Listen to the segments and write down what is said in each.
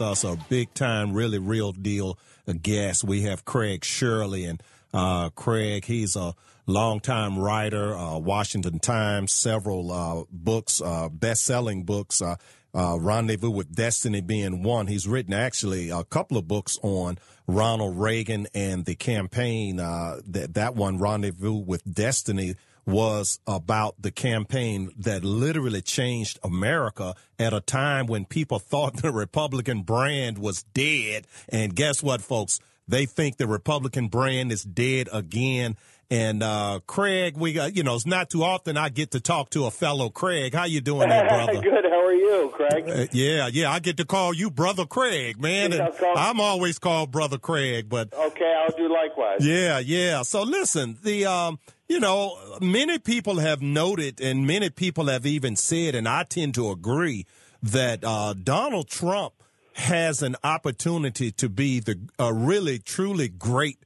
us a big time, really real deal guest. We have Craig Shirley and uh, Craig, he's a longtime writer, uh, Washington Times, several uh, books, uh, best-selling books. Uh, uh, Rendezvous with Destiny being one. He's written actually a couple of books on Ronald Reagan and the campaign. that that one, Rendezvous with Destiny, was about the campaign that literally changed America at a time when people thought the Republican brand was dead. And guess what, folks? They think the Republican brand is dead again. And uh, Craig, we got you know it's not too often I get to talk to a fellow Craig. How you doing, there, brother? Good. How are you, Craig? Uh, yeah, yeah. I get to call you brother Craig, man. And I'm always called brother Craig, but okay, I'll do likewise. Yeah, yeah. So listen, the um, you know, many people have noted, and many people have even said, and I tend to agree that uh, Donald Trump has an opportunity to be the a really truly great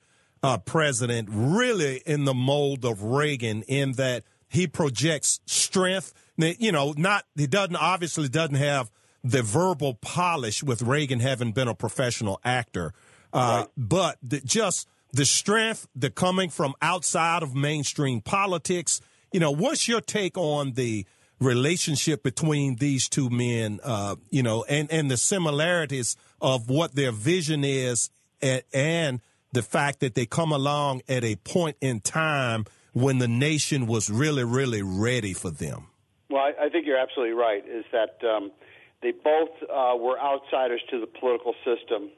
uh, president, really in the mold of Reagan, in that he projects strength. You know, not he doesn't obviously doesn't have the verbal polish with Reagan having been a professional actor, uh, right. but the, just the strength, the coming from outside of mainstream politics. You know, what's your take on the relationship between these two men? Uh, you know, and and the similarities of what their vision is, and, and the fact that they come along at a point in time when the nation was really, really ready for them. Well, I, I think you're absolutely right. Is that um, they both uh, were outsiders to the political system.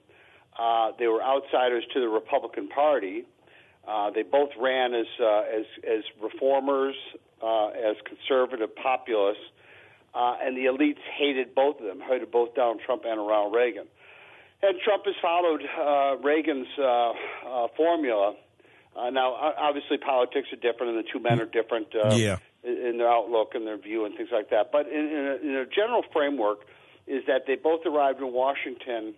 Uh, they were outsiders to the Republican Party. Uh, they both ran as uh, as as reformers, uh, as conservative populists, uh, and the elites hated both of them, hated both Donald Trump and Ronald Reagan. And Trump has followed uh, Reagan's uh, uh, formula. Uh, now, obviously, politics are different, and the two men are different uh, yeah. in their outlook and their view and things like that. But in, in, a, in a general framework, is that they both arrived in Washington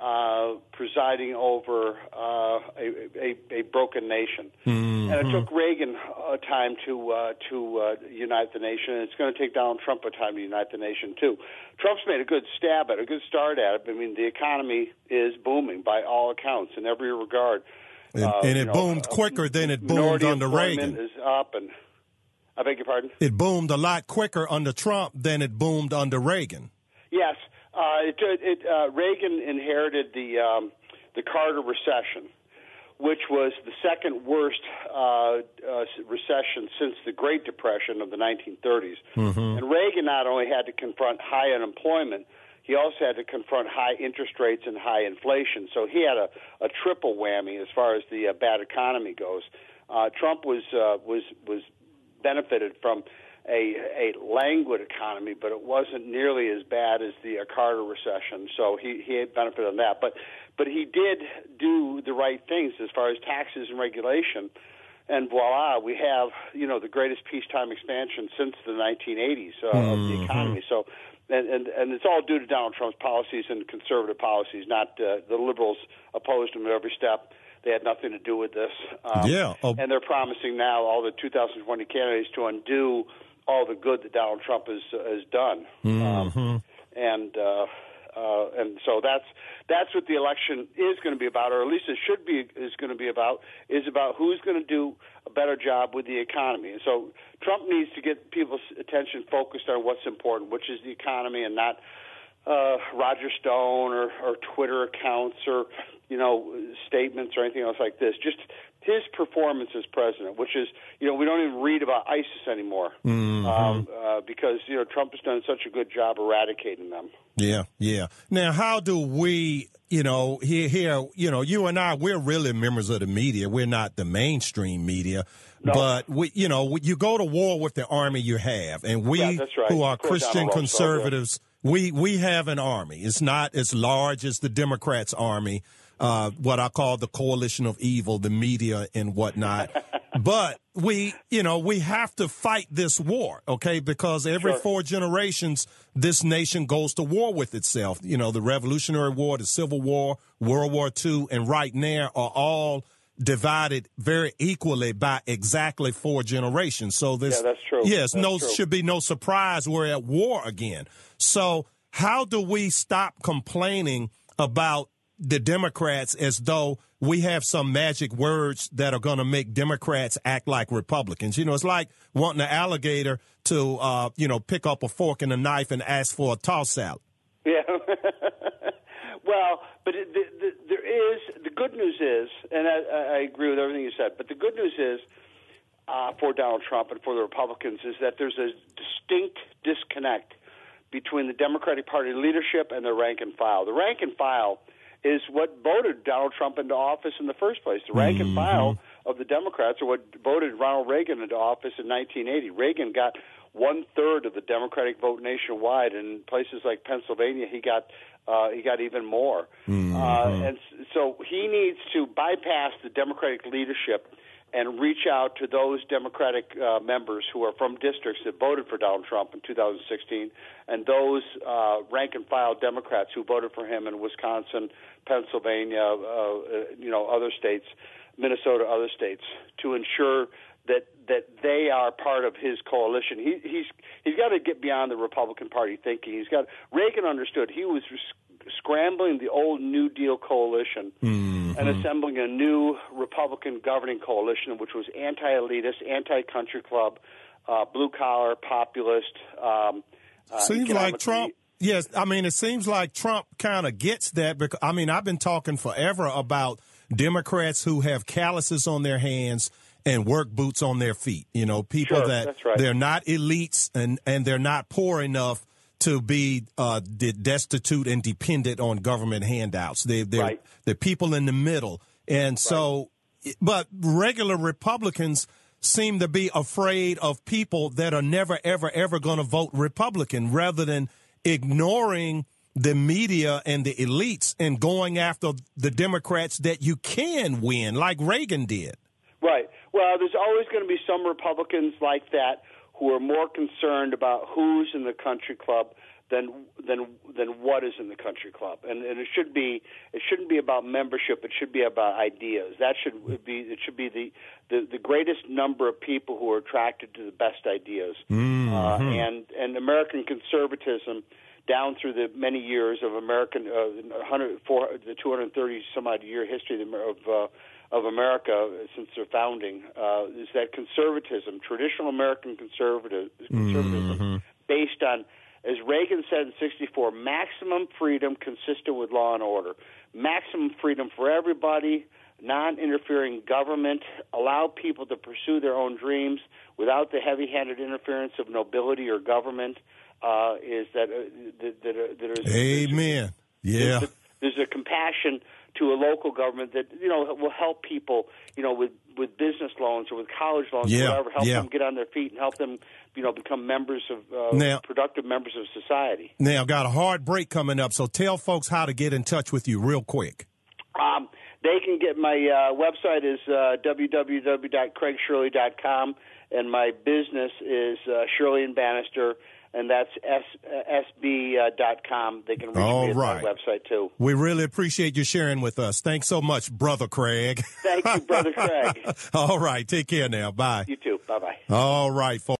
uh, presiding over uh, a, a, a, broken nation. Mm-hmm. And it took Reagan a time to uh, to uh, unite the nation, and it's going to take Donald Trump a time to unite the nation too. Trump's made a good stab at it, a good start at it. I mean, the economy is booming by all accounts in every regard. And, uh, and it know, boomed quicker than it boomed under Reagan. Is up, and I beg your pardon. It boomed a lot quicker under Trump than it boomed under Reagan. Uh, it, it, uh, Reagan inherited the um, the Carter recession, which was the second worst uh, uh, recession since the Great Depression of the 1930s. Mm-hmm. And Reagan not only had to confront high unemployment, he also had to confront high interest rates and high inflation. So he had a, a triple whammy as far as the uh, bad economy goes. Uh, Trump was uh, was was benefited from a a languid economy, but it wasn't nearly as bad as the uh, Carter recession. So he he had benefited on that, but but he did do the right things as far as taxes and regulation. And voila, we have you know the greatest peacetime expansion since the 1980s uh, mm-hmm. of the mm-hmm. economy. So, and, and and it's all due to Donald Trump's policies and conservative policies, not uh, the liberals opposed him at every step. They had nothing to do with this. Um, yeah, oh. and they're promising now all the 2020 candidates to undo all the good that Donald Trump has has done. Mm-hmm. Um, and uh, uh, and so that's that's what the election is going to be about, or at least it should be is going to be about, is about who's going to do a better job with the economy. And so Trump needs to get people's attention focused on what's important, which is the economy, and not uh, Roger Stone or, or Twitter accounts or you know statements or anything else like this. Just his performance as president, which is, you know, we don't even read about ISIS anymore mm-hmm. um, uh, because, you know, Trump has done such a good job eradicating them. Yeah, yeah. Now, how do we, you know, here, here, you know, you and I, we're really members of the media. We're not the mainstream media. No. But we, you know, you go to war with the army you have, and we yeah, right. who are Christian conservatives, we we have an army. It's not as large as the Democrats' army, uh, what I call the coalition of evil, the media and whatnot. but we, you know, we have to fight this war, okay? Because every sure. four generations, this nation goes to war with itself. You know, the Revolutionary War, the Civil War, World War II, and right now are all divided very equally by exactly four generations. So this, yeah, that's true. Yes, that's no, true. should be no surprise we're at war again. So how do we stop complaining about the Democrats as though we have some magic words that are going to make Democrats act like Republicans. You know, it's like wanting an alligator to, uh, you know, pick up a fork and a knife and ask for a toss salad. Yeah. well, but the, the, is the good news is, and I, I agree with everything you said. But the good news is uh, for Donald Trump and for the Republicans is that there's a distinct disconnect between the Democratic Party leadership and the rank and file. The rank and file is what voted Donald Trump into office in the first place. The rank mm-hmm. and file of the Democrats are what voted Ronald Reagan into office in 1980. Reagan got one third of the Democratic vote nationwide, and in places like Pennsylvania, he got uh, he got even more. Mm-hmm. Uh, and so he needs to bypass the Democratic leadership and reach out to those Democratic uh, members who are from districts that voted for Donald Trump in 2016, and those uh, rank and file Democrats who voted for him in Wisconsin, Pennsylvania, uh, uh, you know, other states, Minnesota, other states, to ensure that that they are part of his coalition. He, he's he's got to get beyond the Republican Party thinking. He's got Reagan understood he was scrambling the old New Deal coalition mm-hmm. and assembling a new Republican governing coalition, which was anti-elitist, anti-country club, uh, blue collar, populist. Um, uh, Seems like Trump. Yes, I mean it seems like Trump kind of gets that because I mean I've been talking forever about Democrats who have calluses on their hands and work boots on their feet. You know, people sure, that right. they're not elites and and they're not poor enough to be uh, destitute and dependent on government handouts. They, they're, right. they're people in the middle. And so, right. but regular Republicans seem to be afraid of people that are never, ever, ever going to vote Republican rather than ignoring the media and the elites and going after the Democrats that you can win, like Reagan did. Well, there's always going to be some Republicans like that who are more concerned about who's in the country club than than than what is in the country club. And, and it should be it shouldn't be about membership. It should be about ideas. That should be it should be the the, the greatest number of people who are attracted to the best ideas. Mm-hmm. Uh, and and American conservatism down through the many years of American uh, 100, the 230 some odd year history of uh, of America since their founding uh, is that conservatism, traditional American conservative, conservatism, mm-hmm. based on, as Reagan said in '64, maximum freedom consistent with law and order, maximum freedom for everybody, non-interfering government, allow people to pursue their own dreams without the heavy-handed interference of nobility or government. Uh, is that uh, that, that, that is, Amen. Yeah. There's a, there's a compassion to a local government that you know will help people, you know, with with business loans or with college loans, yeah, or whatever, help yeah. them get on their feet and help them, you know, become members of uh, now, productive members of society. Now, I've got a hard break coming up, so tell folks how to get in touch with you real quick. Um, they can get my uh, website is uh, www.craigshirley.com, and my business is uh, Shirley and Banister and that's s, sb.com. They can reach All me at right. my website too. We really appreciate you sharing with us. Thanks so much, Brother Craig. Thank you, Brother Craig. All right. Take care now. Bye. You too. Bye bye. All right, folks.